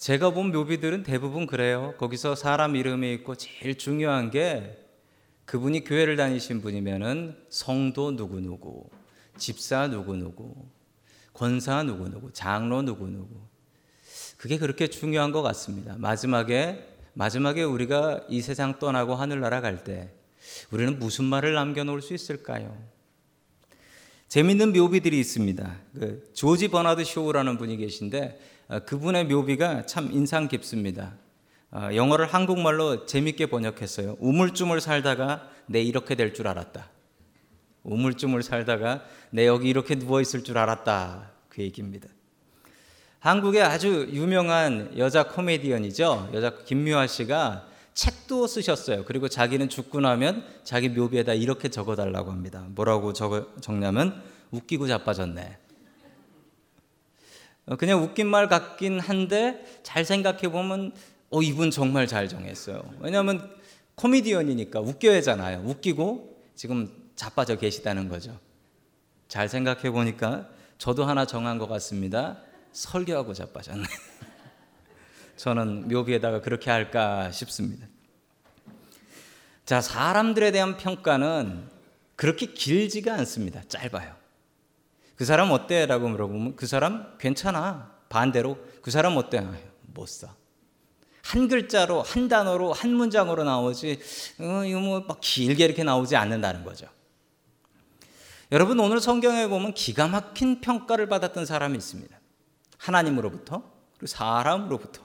제가 본 묘비들은 대부분 그래요. 거기서 사람 이름이 있고 제일 중요한 게 그분이 교회를 다니신 분이면은 성도 누구누구, 집사 누구누구, 권사 누구누구, 장로 누구누구. 그게 그렇게 중요한 것 같습니다. 마지막에, 마지막에 우리가 이 세상 떠나고 하늘나라 갈 때 우리는 무슨 말을 남겨놓을 수 있을까요? 재밌는 묘비들이 있습니다. 그 조지 버나드 쇼우라는 분이 계신데 어, 그분의 묘비가 참 인상 깊습니다. 어, 영어를 한국말로 재밌게 번역했어요. 우물쭈물 살다가 내 이렇게 될 줄 알았다. 우물쭈물 살다가 내 여기 이렇게 누워 있을 줄 알았다. 그 얘기입니다. 한국의 아주 유명한 여자 코미디언이죠. 여자 김미화 씨가 책도 쓰셨어요. 그리고 자기는 죽고 나면 자기 묘비에다 이렇게 적어달라고 합니다. 뭐라고 적어, 적냐면 웃기고 자빠졌네. 어, 그냥 웃긴 말 같긴 한데 잘 생각해 보면 어 이분 정말 잘 정했어요. 왜냐하면 코미디언이니까 웃겨야잖아요. 웃기고 지금 자빠져 계시다는 거죠. 잘 생각해 보니까 저도 하나 정한 것 같습니다. 설교하고 자빠졌네. 저는 묘비에다가 그렇게 할까 싶습니다. 자, 사람들에 대한 평가는 그렇게 길지가 않습니다. 짧아요. 그 사람 어때? 라고 물어보면 그 사람 괜찮아. 반대로 그 사람 어때? 아, 못 써. 한 글자로, 한 단어로, 한 문장으로 나오지, 어, 이거 뭐 막 길게 이렇게 나오지 않는다는 거죠. 여러분, 오늘 성경에 보면 기가 막힌 평가를 받았던 사람이 있습니다. 하나님으로부터, 그리고 사람으로부터.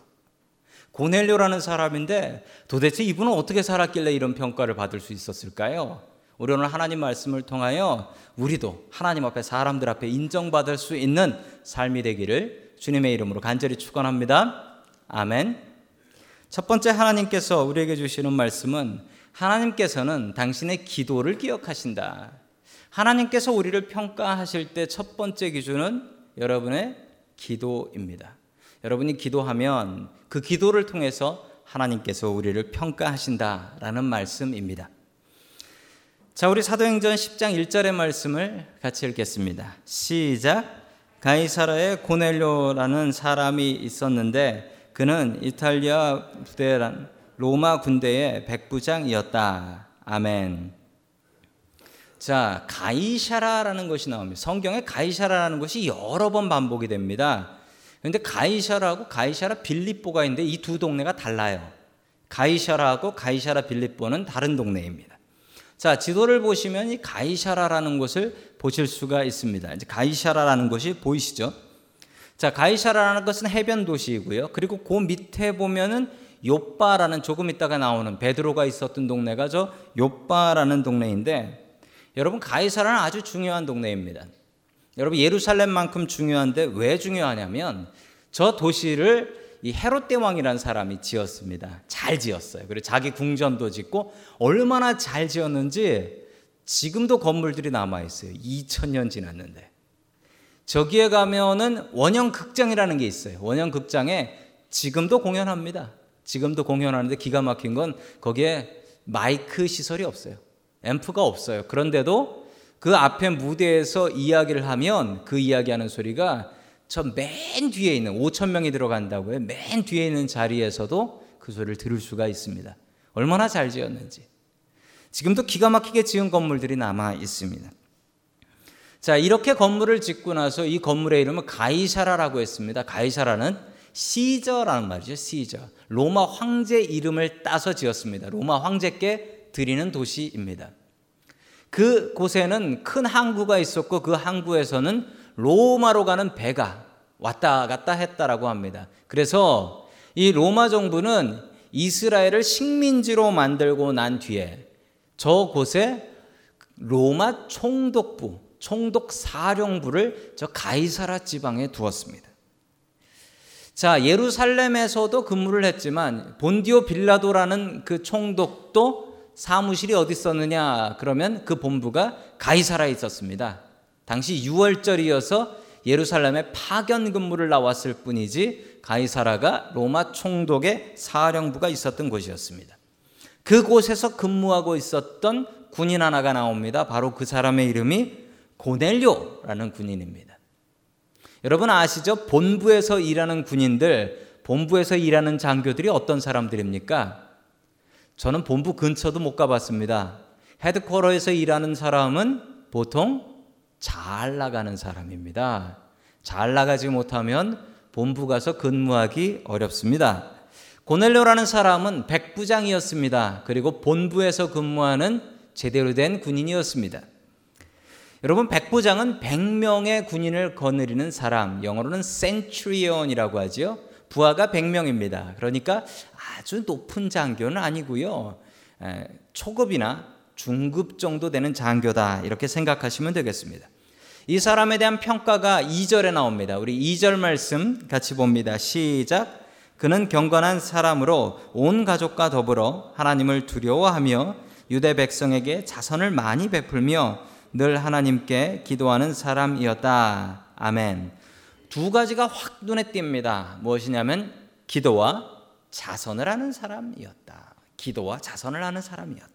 고넬료라는 사람인데 도대체 이분은 어떻게 살았길래 이런 평가를 받을 수 있었을까요? 우리 오늘 하나님 말씀을 통하여 우리도 하나님 앞에 사람들 앞에 인정받을 수 있는 삶이 되기를 주님의 이름으로 간절히 축원합니다. 아멘. 첫 번째 하나님께서 우리에게 주시는 말씀은 하나님께서는 당신의 기도를 기억하신다. 하나님께서 우리를 평가하실 때 첫 번째 기준은 여러분의 기도입니다. 여러분이 기도하면 그 기도를 통해서 하나님께서 우리를 평가하신다라는 말씀입니다. 자, 우리 사도행전 10장 1절의 말씀을 같이 읽겠습니다. 시작. 가이사라에 고넬료라는 사람이 있었는데 그는 이탈리아 부대란 로마 군대의 백부장이었다. 아멘. 자, 가이샤라라는 것이 나옵니다. 성경에 가이샤라라는 것이 여러 번 반복이 됩니다. 그런데 가이샤라고 가이샤라 빌립보가 있는데 이 두 동네가 달라요. 가이샤라하고 가이샤라 빌립보는 다른 동네입니다. 자, 지도를 보시면 이 가이샤라라는 곳을 보실 수가 있습니다. 이제 가이샤라라는 곳이 보이시죠? 자, 가이샤라라는 것은 해변 도시이고요. 그리고 그 밑에 보면은 요빠라는 조금 있다가 나오는 베드로가 있었던 동네가 저 요빠라는 동네인데 여러분 가이사라는 아주 중요한 동네입니다. 여러분 예루살렘만큼 중요한데 왜 중요하냐면 저 도시를 이 헤롯 대왕이라는 사람이 지었습니다. 잘 지었어요. 그리고 자기 궁전도 짓고 얼마나 잘 지었는지 지금도 건물들이 남아 있어요. 2000년 지났는데. 저기에 가면은 원형 극장이라는 게 있어요. 원형 극장에 지금도 공연합니다. 지금도 공연하는데 기가 막힌 건 거기에 마이크 시설이 없어요. 앰프가 없어요. 그런데도 그 앞에 무대에서 이야기를 하면 그 이야기하는 소리가 저 맨 뒤에 있는 5천 명이 들어간다고요. 맨 뒤에 있는 자리에서도 그 소리를 들을 수가 있습니다. 얼마나 잘 지었는지. 지금도 기가 막히게 지은 건물들이 남아 있습니다. 자, 이렇게 건물을 짓고 나서 이 건물의 이름은 가이사라라고 했습니다. 가이사라는 시저라는 말이죠. 시저. 로마 황제 이름을 따서 지었습니다. 로마 황제께 드리는 도시입니다. 그 곳에는 큰 항구가 있었고 그 항구에서는 로마로 가는 배가 왔다 갔다 했다라고 합니다. 그래서 이 로마 정부는 이스라엘을 식민지로 만들고 난 뒤에 저 곳에 로마 총독부, 총독 사령부를 저 가이사라 지방에 두었습니다. 자, 예루살렘에서도 근무를 했지만 본디오 빌라도라는 그 총독도 사무실이 어디 있었느냐? 그러면 그 본부가 가이사라에 있었습니다. 당시 6월절이어서 예루살렘에 파견 근무를 나왔을 뿐이지 가이사라가 로마 총독의 사령부가 있었던 곳이었습니다. 그곳에서 근무하고 있었던 군인 하나가 나옵니다. 바로 그 사람의 이름이 고넬료라는 군인입니다. 여러분 아시죠? 본부에서 일하는 군인들 본부에서 일하는 장교들이 어떤 사람들입니까? 저는 본부 근처도 못 가봤습니다. 헤드쿼터에서 일하는 사람은 보통 잘 나가는 사람입니다. 잘 나가지 못하면 본부 가서 근무하기 어렵습니다. 고넬료라는 사람은 백부장이었습니다. 그리고 본부에서 근무하는 제대로 된 군인이었습니다. 여러분 백부장은 100명의 군인을 거느리는 사람, 영어로는 센츄리온이라고 하지요. 부하가 100명입니다. 그러니까 아주 높은 장교는 아니고요. 초급이나 중급 정도 되는 장교다. 이렇게 생각하시면 되겠습니다. 이 사람에 대한 평가가 2절에 나옵니다. 우리 2절 말씀 같이 봅니다. 시작. 그는 경건한 사람으로 온 가족과 더불어 하나님을 두려워하며 유대 백성에게 자선을 많이 베풀며 늘 하나님께 기도하는 사람이었다. 아멘. 두 가지가 확 눈에 띕니다. 무엇이냐면 기도와 자선을 하는 사람이었다. 기도와 자선을 하는 사람이었다.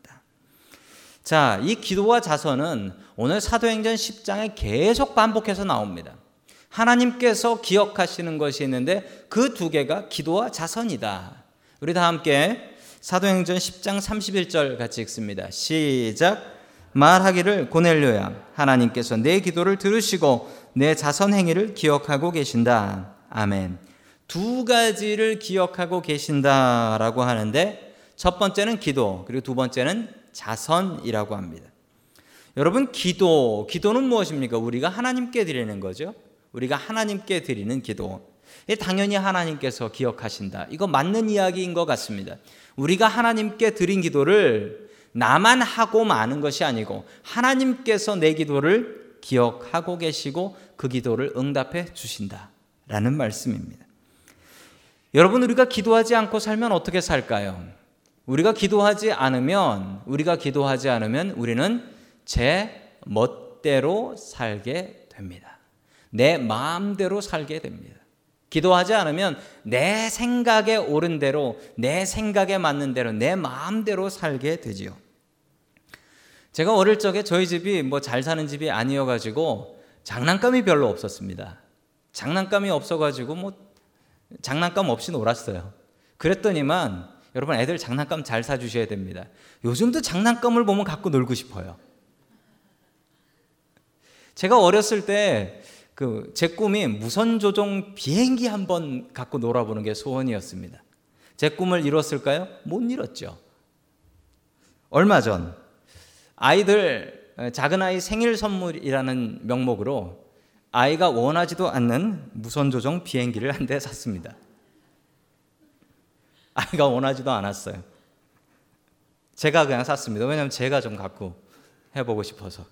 자, 이 기도와 자선은 오늘 사도행전 10장에 계속 반복해서 나옵니다. 하나님께서 기억하시는 것이 있는데 그 두 개가 기도와 자선이다. 우리 다 함께 사도행전 10장 31절 같이 읽습니다. 시작. 말하기를 고넬료야 하나님께서 내 기도를 들으시고 내 자선 행위를 기억하고 계신다. 아멘. 두 가지를 기억하고 계신다라고 하는데 첫 번째는 기도 그리고 두 번째는 자선이라고 합니다. 여러분 기도 기도는 무엇입니까? 우리가 하나님께 드리는 거죠. 우리가 하나님께 드리는 기도. 당연히 하나님께서 기억하신다. 이거 맞는 이야기인 것 같습니다. 우리가 하나님께 드린 기도를 나만 하고 마는 것이 아니고 하나님께서 내 기도를 기억하고 계시고 그 기도를 응답해 주신다라는 말씀입니다. 여러분 우리가 기도하지 않고 살면 어떻게 살까요? 우리가 기도하지 않으면 우리가 기도하지 않으면 우리는 제 멋대로 살게 됩니다. 내 마음대로 살게 됩니다. 기도하지 않으면 내 생각에 옳은 대로, 내 생각에 맞는 대로, 내 마음대로 살게 되지요. 제가 어릴 적에 저희 집이 뭐 잘 사는 집이 아니어 가지고 장난감이 별로 없었습니다. 장난감이 없어 가지고 뭐 장난감 없이 놀았어요. 그랬더니만 여러분 애들 장난감 잘 사주셔야 됩니다. 요즘도 장난감을 보면 갖고 놀고 싶어요. 제가 어렸을 때 그 제 꿈이 무선 조종 비행기 한번 갖고 놀아보는 게 소원이었습니다. 제 꿈을 이뤘을까요? 못 이뤘죠. 얼마 전 아이들 작은 아이 생일 선물이라는 명목으로 아이가 원하지도 않는 무선 조종 비행기를 한 대 샀습니다. 아이가 원하지도 않았어요. 제가 그냥 샀습니다. 왜냐하면 제가 좀 갖고 해보고 싶어서.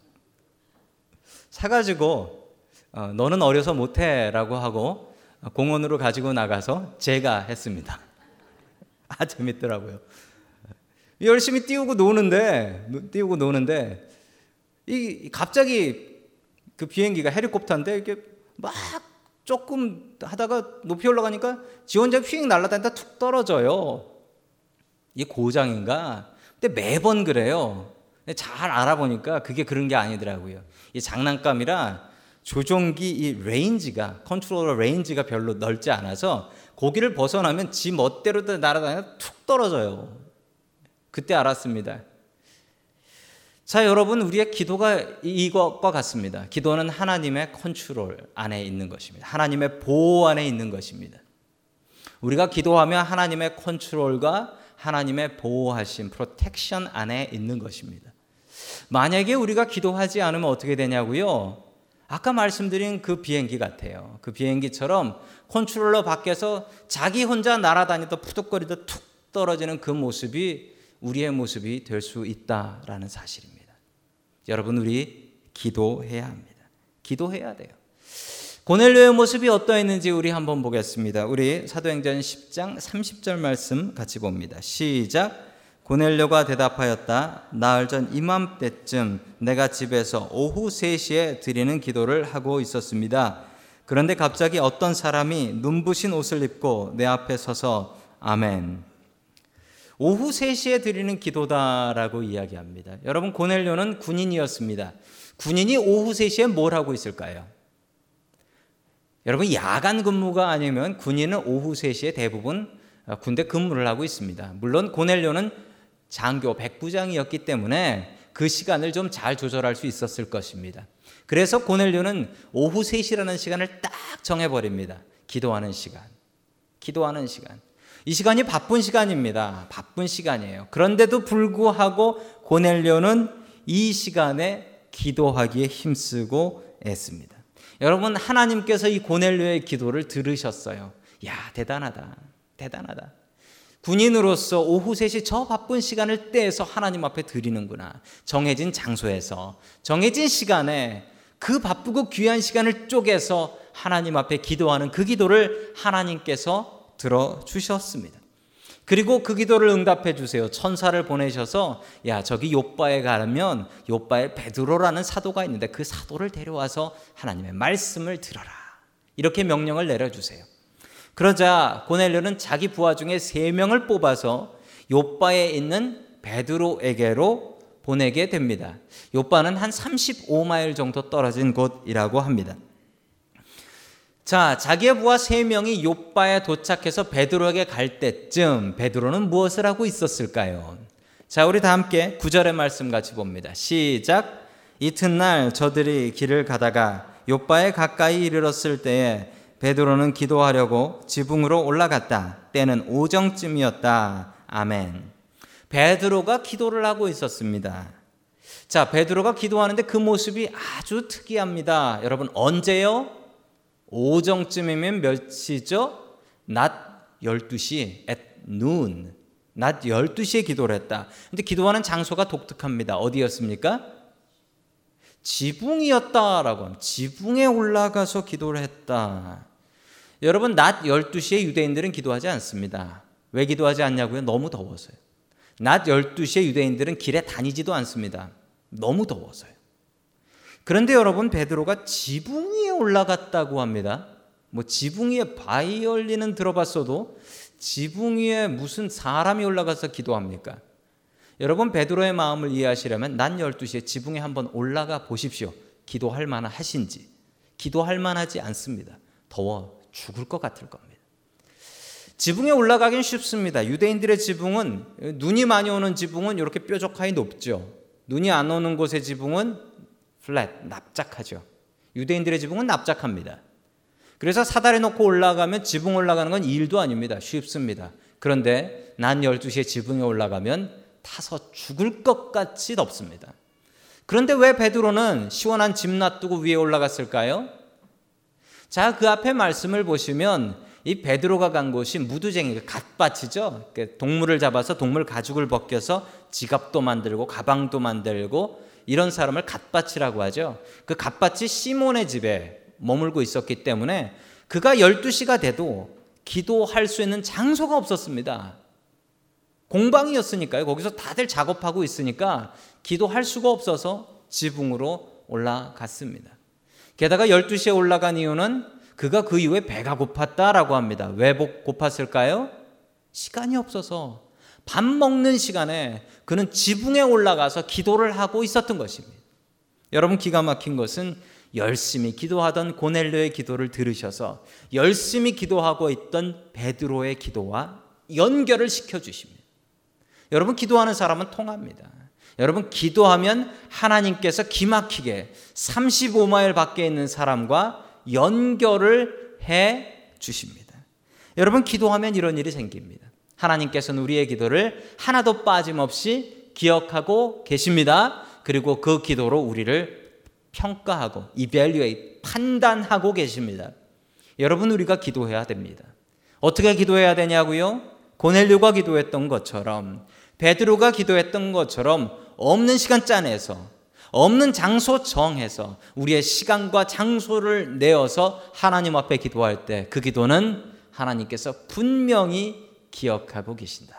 사가지고 어, 너는 어려서 못해라고 하고 공원으로 가지고 나가서 제가 했습니다. 아 재밌더라고요. 열심히 띄우고 노는데 띄우고 노는데 이 갑자기 그 비행기가 헬리콥터인데 이게 막 조금 하다가 높이 올라가니까 지 혼자 휙 날아다니다 툭 떨어져요. 이게 고장인가? 근데 매번 그래요. 잘 알아보니까 그게 그런 게 아니더라고요. 이 장난감이라 조종기 이 range가 컨트롤러 range가 별로 넓지 않아서 거기를 벗어나면 지 멋대로 날아다니다 툭 떨어져요. 그때 알았습니다. 자, 여러분, 우리의 기도가 이것과 같습니다. 기도는 하나님의 컨트롤 안에 있는 것입니다. 하나님의 보호 안에 있는 것입니다. 우리가 기도하면 하나님의 컨트롤과 하나님의 보호하심, protection 안에 있는 것입니다. 만약에 우리가 기도하지 않으면 어떻게 되냐고요? 아까 말씀드린 그 비행기 같아요. 그 비행기처럼 컨트롤러 밖에서 자기 혼자 날아다니다 푸득거리다 툭 떨어지는 그 모습이 우리의 모습이 될 수 있다라는 사실입니다. 여러분 우리 기도해야 합니다. 기도해야 돼요. 고넬료의 모습이 어떠했는지 우리 한번 보겠습니다. 우리 사도행전 10장 30절 말씀 같이 봅니다. 시작. 고넬료가 대답하였다. 나흘 전 이맘때쯤 내가 집에서 오후 3시에 드리는 기도를 하고 있었습니다. 그런데 갑자기 어떤 사람이 눈부신 옷을 입고 내 앞에 서서 아멘. 오후 3시에 드리는 기도다라고 이야기합니다. 여러분 고넬료는 군인이었습니다. 군인이 오후 3시에 뭘 하고 있을까요? 여러분 야간 근무가 아니면 군인은 오후 3시에 대부분 어, 군대 근무를 하고 있습니다. 물론 고넬료는 장교 백부장이었기 때문에 그 시간을 좀 잘 조절할 수 있었을 것입니다. 그래서 고넬료는 오후 3시라는 시간을 딱 정해 버립니다. 기도하는 시간. 기도하는 시간. 이 시간이 바쁜 시간입니다. 바쁜 시간이에요. 그런데도 불구하고 고넬료는 이 시간에 기도하기에 힘쓰고 애씁니다. 여러분 하나님께서 이 고넬료의 기도를 들으셨어요. 야 대단하다. 대단하다. 군인으로서 오후 3시 저 바쁜 시간을 떼서 하나님 앞에 드리는구나. 정해진 장소에서 정해진 시간에 그 바쁘고 귀한 시간을 쪼개서 하나님 앞에 기도하는 그 기도를 하나님께서 들어 주셨습니다. 그리고 그 기도를 응답해 주세요. 천사를 보내셔서 야 저기 요바에 가면 요바에 베드로라는 사도가 있는데 그 사도를 데려와서 하나님의 말씀을 들어라. 이렇게 명령을 내려 주세요. 그러자 고넬료는 자기 부하 중에 세 명을 뽑아서 요바에 있는 베드로에게로 보내게 됩니다. 요바는 한 35마일 정도 떨어진 곳이라고 합니다. 자, 자기의 부하 세 명이 요바에 도착해서 베드로에게 갈 때쯤 베드로는 무엇을 하고 있었을까요? 자, 우리 다 함께 구절의 말씀 같이 봅니다. 시작. 이튿날 저들이 길을 가다가 요바에 가까이 이르렀을 때에 베드로는 기도하려고 지붕으로 올라갔다. 때는 오정쯤이었다. 아멘. 베드로가 기도를 하고 있었습니다. 자, 베드로가 기도하는데 그 모습이 아주 특이합니다. 여러분, 언제요? 오정쯤이면 몇 시죠? 낮 12시, at noon. 낮 12시에 기도를 했다. 근데 기도하는 장소가 독특합니다. 어디였습니까? 지붕이었다라고. 지붕에 올라가서 기도를 했다. 여러분, 낮 12시에 유대인들은 기도하지 않습니다. 왜 기도하지 않냐고요? 너무 더워서요. 낮 12시에 유대인들은 길에 다니지도 않습니다. 너무 더워서요. 그런데 여러분 베드로가 지붕 위에 올라갔다고 합니다. 뭐 지붕 위에 바이올린은 들어봤어도 지붕 위에 무슨 사람이 올라가서 기도합니까? 여러분 베드로의 마음을 이해하시려면 낮 12시에 지붕에 한번 올라가 보십시오. 기도할 만하신지. 기도할 만하지 않습니다. 더워 죽을 것 같을 겁니다. 지붕에 올라가긴 쉽습니다. 유대인들의 지붕은 눈이 많이 오는 지붕은 이렇게 뾰족하게 높죠. 눈이 안 오는 곳의 지붕은 플랫, 납작하죠. 유대인들의 지붕은 납작합니다. 그래서 사다리 놓고 올라가면 지붕 올라가는 건 일도 아닙니다. 쉽습니다. 그런데 낮 12시에 지붕에 올라가면 타서 죽을 것 같이 덥습니다. 그런데 왜 베드로는 시원한 집 놔두고 위에 올라갔을까요? 자, 그 앞에 말씀을 보시면 이 베드로가 간 곳이 무두쟁이, 갓밭이죠. 동물을 잡아서 동물 가죽을 벗겨서 지갑도 만들고 가방도 만들고 이런 사람을 갓밭이라고 하죠. 그 갓밭이 시몬의 집에 머물고 있었기 때문에 그가 12시가 돼도 기도할 수 있는 장소가 없었습니다. 공방이었으니까요. 거기서 다들 작업하고 있으니까 기도할 수가 없어서 지붕으로 올라갔습니다. 게다가 12시에 올라간 이유는 그가 그 이후에 배가 고팠다라고 합니다. 왜 고팠을까요? 시간이 없어서 밥 먹는 시간에 그는 지붕에 올라가서 기도를 하고 있었던 것입니다. 여러분 기가 막힌 것은 열심히 기도하던 고넬료의 기도를 들으셔서 열심히 기도하고 있던 베드로의 기도와 연결을 시켜 주십니다. 여러분 기도하는 사람은 통합니다. 여러분 기도하면 하나님께서 기막히게 35마일 밖에 있는 사람과 연결을 해 주십니다. 여러분 기도하면 이런 일이 생깁니다. 하나님께서는 우리의 기도를 하나도 빠짐없이 기억하고 계십니다. 그리고 그 기도로 우리를 평가하고 evaluate 판단하고 계십니다. 여러분 우리가 기도해야 됩니다. 어떻게 기도해야 되냐고요? 고넬료가 기도했던 것처럼 베드로가 기도했던 것처럼 없는 시간 짜내서 없는 장소 정해서 우리의 시간과 장소를 내어서 하나님 앞에 기도할 때 그 기도는 하나님께서 분명히 기억하고 계신다.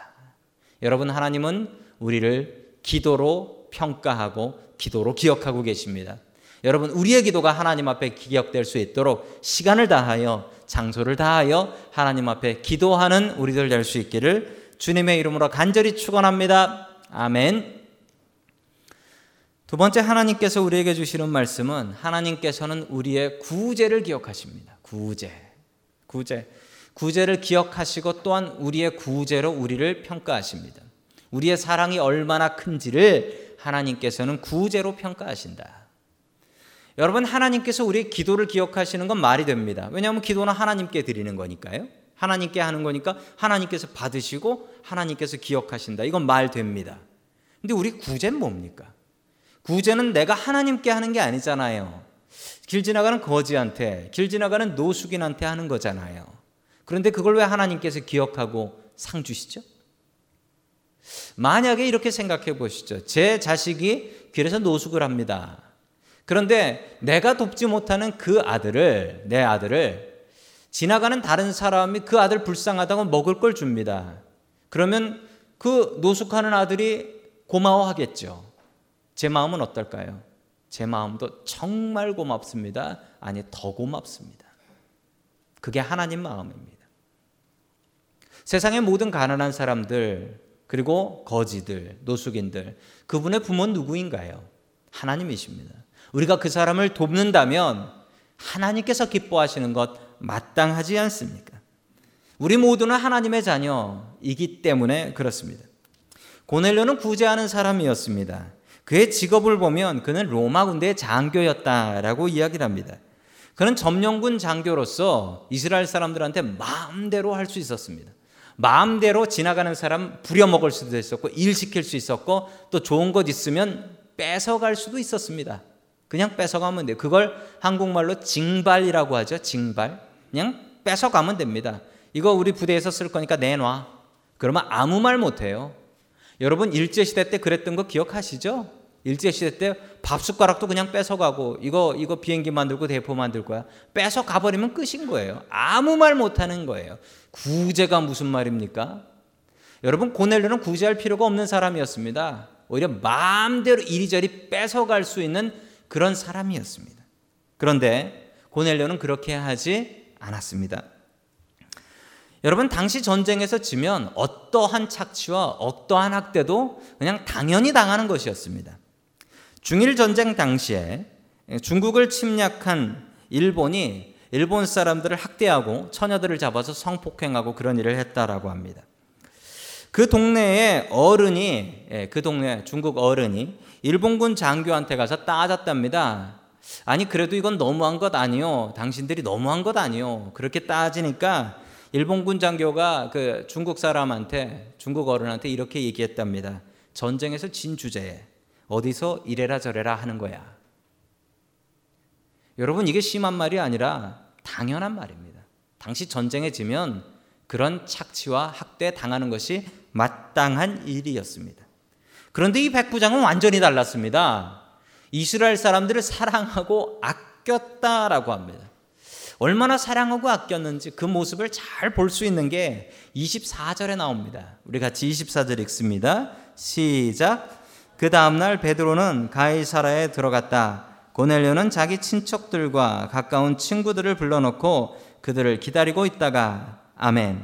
여러분, 하나님은 우리를 기도로 평가하고 기도로 기억하고 계십니다. 여러분, 우리의 기도가 하나님 앞에 기억될 수 있도록 시간을 다하여 장소를 다하여 하나님 앞에 기도하는 우리들 될 수 있기를 주님의 이름으로 간절히 축원합니다. 아멘. 두 번째 하나님께서 우리에게 주시는 말씀은 하나님께서는 우리의 구제를 기억하십니다. 구제. 구제. 구제를 기억하시고 또한 우리의 구제로 우리를 평가하십니다. 우리의 사랑이 얼마나 큰지를 하나님께서는 구제로 평가하신다. 여러분 하나님께서 우리의 기도를 기억하시는 건 말이 됩니다. 왜냐하면 기도는 하나님께 드리는 거니까요. 하나님께 하는 거니까 하나님께서 받으시고 하나님께서 기억하신다. 이건 말 됩니다. 근데 우리 구제는 뭡니까? 구제는 내가 하나님께 하는 게 아니잖아요. 길 지나가는 거지한테, 길 지나가는 노숙인한테 하는 거잖아요. 그런데 그걸 왜 하나님께서 기억하고 상 주시죠? 만약에 이렇게 생각해 보시죠. 제 자식이 길에서 노숙을 합니다. 그런데 내가 돕지 못하는 그 아들을, 내 아들을 지나가는 다른 사람이 그 아들 불쌍하다고 먹을 걸 줍니다. 그러면 그 노숙하는 아들이 고마워하겠죠. 제 마음은 어떨까요? 제 마음도 정말 고맙습니다. 아니, 더 고맙습니다. 그게 하나님 마음입니다. 세상의 모든 가난한 사람들, 그리고 거지들, 노숙인들, 그분의 부모는 누구인가요? 하나님이십니다. 우리가 그 사람을 돕는다면 하나님께서 기뻐하시는 것 마땅하지 않습니까? 우리 모두는 하나님의 자녀이기 때문에 그렇습니다. 고넬료는 구제하는 사람이었습니다. 그의 직업을 보면 그는 로마 군대의 장교였다라고 이야기를 합니다. 그는 점령군 장교로서 이스라엘 사람들한테 마음대로 할 수 있었습니다. 마음대로 지나가는 사람 부려먹을 수도 있었고 일 시킬 수 있었고 또 좋은 것 있으면 뺏어갈 수도 있었습니다. 그냥 뺏어가면 돼요. 그걸 한국말로 징발이라고 하죠. 징발. 그냥 뺏어가면 됩니다. 이거 우리 부대에서 쓸 거니까 내놔. 그러면 아무 말 못해요. 여러분 일제시대 때 그랬던 거 기억하시죠? 일제시대 때 밥 숟가락도 그냥 뺏어가고 이거 이거 비행기 만들고 대포 만들 거야 뺏어 가버리면 끝인 거예요. 아무 말 못하는 거예요. 구제가 무슨 말입니까? 여러분 고넬료는 구제할 필요가 없는 사람이었습니다. 오히려 마음대로 이리저리 뺏어갈 수 있는 그런 사람이었습니다. 그런데 고넬료는 그렇게 하지 않았습니다. 여러분 당시 전쟁에서 지면 어떠한 착취와 어떠한 학대도 그냥 당연히 당하는 것이었습니다. 중일 전쟁 당시에 중국을 침략한 일본이 일본 사람들을 학대하고 처녀들을 잡아서 성폭행하고 그런 일을 했다라고 합니다. 그 동네에 어른이 예, 그 동네 중국 어른이 일본군 장교한테 가서 따졌답니다. 아니 그래도 이건 너무한 것 아니요. 당신들이 너무한 것 아니요. 그렇게 따지니까 일본군 장교가 그 중국 사람한테 중국 어른한테 이렇게 얘기했답니다. 전쟁에서 진 주제에 어디서 이래라 저래라 하는 거야. 여러분 이게 심한 말이 아니라 당연한 말입니다. 당시 전쟁에 지면 그런 착취와 학대 당하는 것이 마땅한 일이었습니다. 그런데 이 백부장은 완전히 달랐습니다. 이스라엘 사람들을 사랑하고 아꼈다라고 합니다. 얼마나 사랑하고 아꼈는지 그 모습을 잘 볼 수 있는 게 24절에 나옵니다. 우리 같이 24절 읽습니다. 시작. 그 다음날 베드로는 가이사라에 들어갔다. 고넬료는 자기 친척들과 가까운 친구들을 불러놓고 그들을 기다리고 있다가 아멘.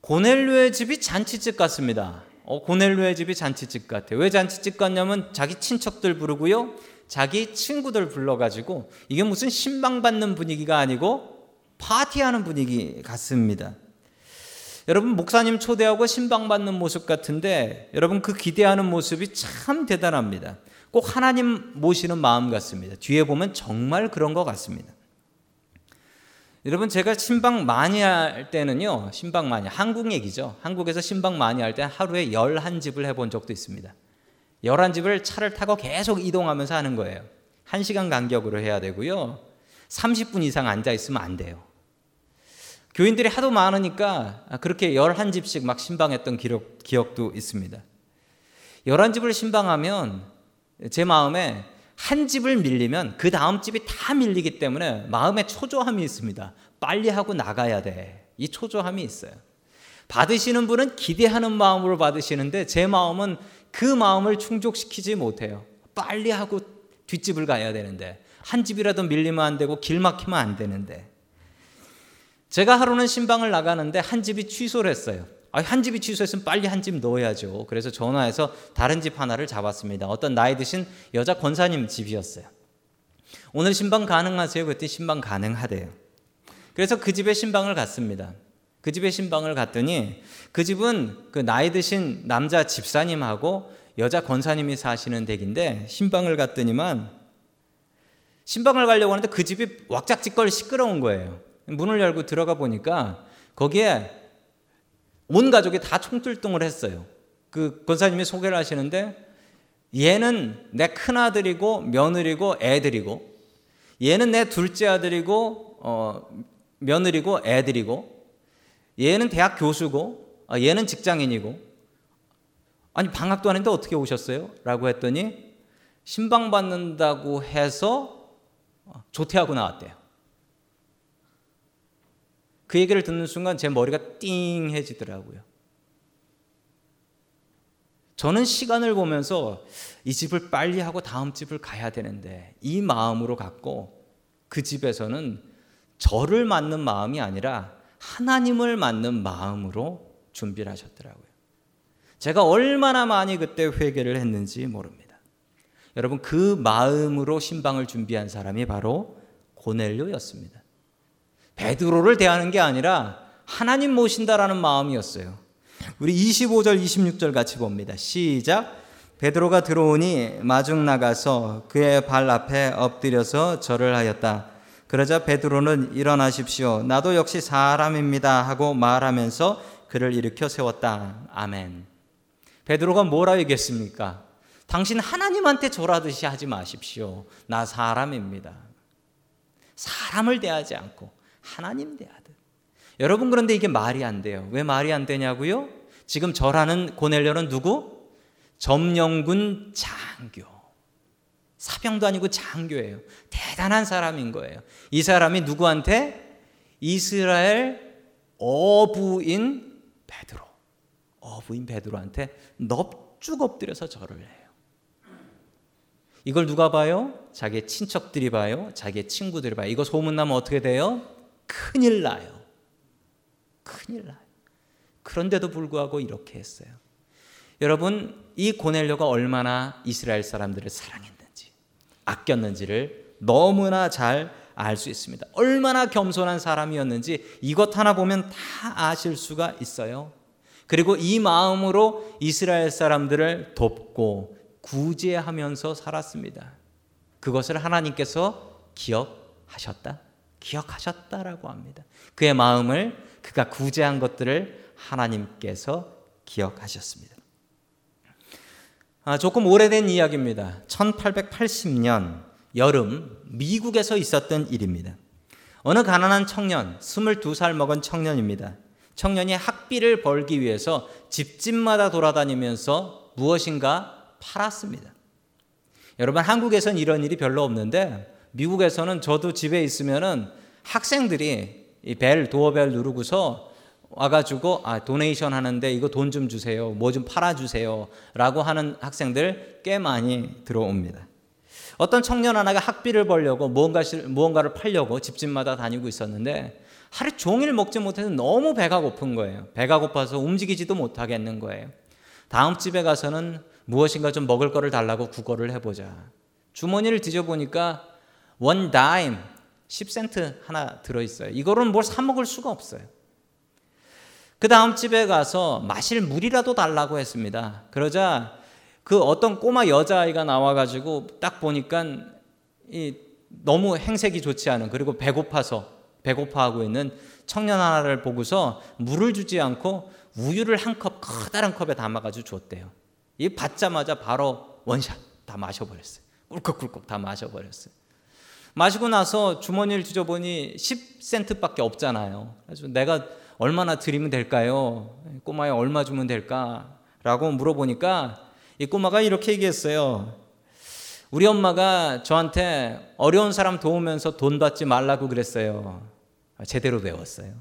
고넬료의 집이 잔치집 같습니다. 어, 고넬료의 집이 잔치집 같아요. 왜 잔치집 같냐면 자기 친척들 부르고요. 자기 친구들 불러가지고 이게 무슨 신방받는 분위기가 아니고 파티하는 분위기 같습니다. 여러분 목사님 초대하고 신방 받는 모습 같은데 여러분 그 기대하는 모습이 참 대단합니다. 꼭 하나님 모시는 마음 같습니다. 뒤에 보면 정말 그런 것 같습니다. 여러분 제가 신방 많이 할 때는요. 신방 많이 한국 얘기죠. 한국에서 신방 많이 할 때 하루에 11집을 해본 적도 있습니다. 11집을 차를 타고 계속 이동하면서 하는 거예요. 1시간 간격으로 해야 되고요. 30분 이상 앉아 있으면 안 돼요. 교인들이 하도 많으니까 그렇게 11집씩 막 신방했던 기록, 기억도 있습니다. 11집을 신방하면 제 마음에 한 집을 밀리면 그 다음 집이 다 밀리기 때문에 마음에 초조함이 있습니다. 빨리 하고 나가야 돼. 이 초조함이 있어요. 받으시는 분은 기대하는 마음으로 받으시는데 제 마음은 그 마음을 충족시키지 못해요. 빨리 하고 뒷집을 가야 되는데 한 집이라도 밀리면 안 되고 길 막히면 안 되는데 제가 하루는 신방을 나가는데 한 집이 취소를 했어요. 아, 한 집이 취소했으면 빨리 한 집 넣어야죠. 그래서 전화해서 다른 집 하나를 잡았습니다. 어떤 나이 드신 여자 권사님 집이었어요. 오늘 신방 가능하세요? 그랬더니 신방 가능하대요. 그래서 그 집에 신방을 갔습니다. 그 집에 신방을 갔더니 그 집은 그 나이 드신 남자 집사님하고 여자 권사님이 사시는 댁인데 신방을 갔더니만 신방을 가려고 하는데 그 집이 왁작지껄 시끄러운 거예요. 문을 열고 들어가 보니까 거기에 온 가족이 다 총출동을 했어요. 그 권사님이 소개를 하시는데 얘는 내 큰아들이고 며느리고 애들이고 얘는 내 둘째 아들이고 어, 며느리고 애들이고 얘는 대학 교수고 아, 얘는 직장인이고 아니 방학도 아닌데 어떻게 오셨어요? 라고 했더니 신방 받는다고 해서 조퇴하고 나왔대요. 그 얘기를 듣는 순간 제 머리가 띵해지더라고요. 저는 시간을 보면서 이 집을 빨리 하고 다음 집을 가야 되는데 이 마음으로 갔고 그 집에서는 저를 맞는 마음이 아니라 하나님을 맞는 마음으로 준비를 하셨더라고요. 제가 얼마나 많이 그때 회개를 했는지 모릅니다. 여러분 그 마음으로 신방을 준비한 사람이 바로 고넬료였습니다. 베드로를 대하는 게 아니라 하나님 모신다라는 마음이었어요. 우리 25절 26절 같이 봅니다. 시작. 베드로가 들어오니 마중 나가서 그의 발 앞에 엎드려서 절을 하였다. 그러자 베드로는 일어나십시오. 나도 역시 사람입니다 하고 말하면서 그를 일으켜 세웠다. 아멘. 베드로가 뭐라 얘기했습니까? 당신 하나님한테 절하듯이 하지 마십시오. 나 사람입니다. 사람을 대하지 않고 하나님 대하듯. 여러분 그런데 이게 말이 안 돼요. 왜 말이 안 되냐고요? 지금 절하는 고넬료는 누구? 점령군 장교. 사병도 아니고 장교예요. 대단한 사람인 거예요. 이 사람이 누구한테? 이스라엘 어부인 베드로. 어부인 베드로한테 넙죽 엎드려서 절을 해요. 이걸 누가 봐요? 자기 친척들이 봐요. 자기 친구들이 봐요. 이거 소문나면 어떻게 돼요? 큰일 나요. 큰일 나요. 그런데도 불구하고 이렇게 했어요. 여러분, 이 고넬료가 얼마나 이스라엘 사람들을 사랑했는지, 아꼈는지를 너무나 잘 알 수 있습니다. 얼마나 겸손한 사람이었는지 이것 하나 보면 다 아실 수가 있어요. 그리고 이 마음으로 이스라엘 사람들을 돕고 구제하면서 살았습니다. 그것을 하나님께서 기억하셨다. 기억하셨다라고 합니다. 그의 마음을 그가 구제한 것들을 하나님께서 기억하셨습니다. 아, 조금 오래된 이야기입니다. 1880년 여름 미국에서 있었던 일입니다. 어느 가난한 청년, 22살 먹은 청년입니다. 청년이 학비를 벌기 위해서 집집마다 돌아다니면서 무엇인가 팔았습니다. 여러분 한국에선 이런 일이 별로 없는데 미국에서는 저도 집에 있으면은 학생들이 이 벨 도어벨 누르고서 와가지고 아 도네이션 하는데 이거 돈 좀 주세요, 뭐 좀 팔아 주세요라고 하는 학생들 꽤 많이 들어옵니다. 어떤 청년 하나가 학비를 벌려고 무언가 무언가를 팔려고 집집마다 다니고 있었는데 하루 종일 먹지 못해서 너무 배가 고픈 거예요. 배가 고파서 움직이지도 못하겠는 거예요. 다음 집에 가서는 무엇인가 좀 먹을 거를 달라고 구걸을 해보자. 주머니를 뒤져보니까 원 다임 10센트 하나 들어 있어요. 이거는 뭘 사 먹을 수가 없어요. 그 다음 집에 가서 마실 물이라도 달라고 했습니다. 그러자 그 어떤 꼬마 여자아이가 나와가지고 딱 보니까 이 너무 행색이 좋지 않은 그리고 배고파서 배고파하고 있는 청년 하나를 보고서 물을 주지 않고 우유를 한 컵 커다란 컵에 담아가지고 줬대요. 이 받자마자 바로 원샷 다 마셔버렸어요. 꿀꺽꿀꺽 다 마셔버렸어요. 마시고 나서 주머니를 뒤져보니 10센트밖에 없잖아요. 그래서 내가 얼마나 드리면 될까요? 꼬마에 얼마 주면 될까? 라고 물어보니까 이 꼬마가 이렇게 얘기했어요. 우리 엄마가 저한테 어려운 사람 도우면서 돈 받지 말라고 그랬어요. 제대로 배웠어요.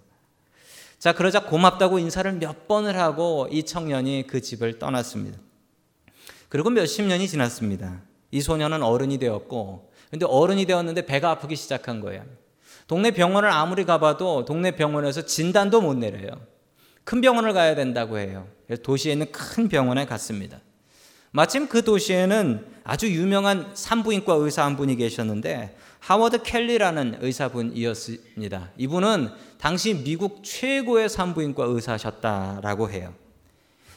자, 그러자 고맙다고 인사를 몇 번을 하고 이 청년이 그 집을 떠났습니다. 그리고 몇십 년이 지났습니다. 이 소년은 어른이 되었고, 근데 어른이 되었는데 배가 아프기 시작한 거예요. 동네 병원을 아무리 가봐도 동네 병원에서 진단도 못 내려요. 큰 병원을 가야 된다고 해요. 도시에 있는 큰 병원에 갔습니다. 마침 그 도시에는 아주 유명한 산부인과 의사 한 분이 계셨는데 하워드 켈리라는 의사분이었습니다. 이분은 당시 미국 최고의 산부인과 의사셨다라고 해요.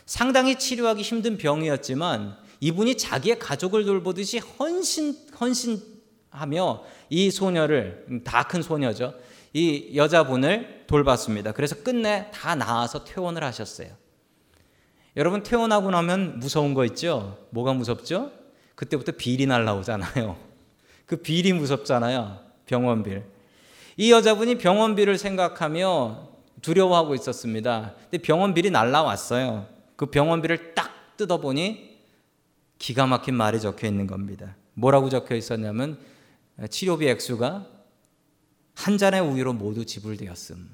상당히 치료하기 힘든 병이었지만 이분이 자기의 가족을 돌보듯이 헌신 헌신 하며 이 소녀를 다 큰 소녀죠. 이 여자분을 돌봤습니다. 그래서 끝내 다 나아서 퇴원을 하셨어요. 여러분 퇴원하고 나면 무서운 거 있죠? 뭐가 무섭죠? 그때부터 비리 날라오잖아요. 그 비리 무섭잖아요. 병원빌. 이 여자분이 병원비를 생각하며 두려워하고 있었습니다. 근데 병원비를 날라왔어요. 그 병원비를 딱 뜯어보니 기가 막힌 말이 적혀 있는 겁니다. 뭐라고 적혀 있었냐면 치료비 액수가 한 잔의 우유로 모두 지불되었음.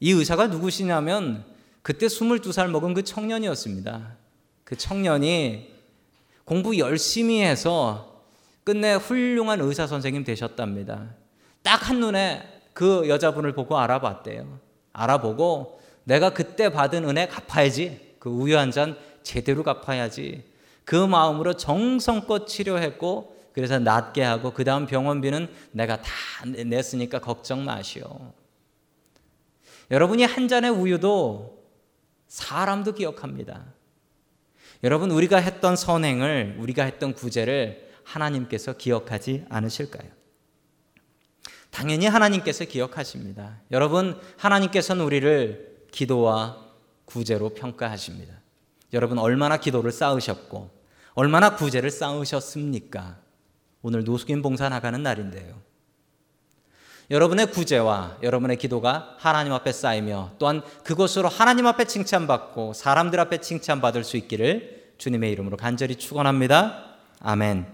이 의사가 누구시냐면 그때 22살 먹은 그 청년이었습니다. 그 청년이 공부 열심히 해서 끝내 훌륭한 의사 선생님 되셨답니다. 딱 한눈에 그 여자분을 보고 알아봤대요. 알아보고 내가 그때 받은 은혜 갚아야지. 그 우유 한 잔 제대로 갚아야지. 그 마음으로 정성껏 치료했고 그래서 낫게 하고 그 다음 병원비는 내가 다 냈으니까 걱정 마시오. 여러분이 한 잔의 우유도 사람도 기억합니다. 여러분 우리가 했던 선행을 우리가 했던 구제를 하나님께서 기억하지 않으실까요? 당연히 하나님께서 기억하십니다. 여러분 하나님께서는 우리를 기도와 구제로 평가하십니다. 여러분 얼마나 기도를 쌓으셨고 얼마나 구제를 쌓으셨습니까? 오늘 노숙인 봉사 나가는 날인데요. 여러분의 구제와 여러분의 기도가 하나님 앞에 쌓이며 또한 그것으로 하나님 앞에 칭찬받고 사람들 앞에 칭찬받을 수 있기를 주님의 이름으로 간절히 축원합니다. 아멘.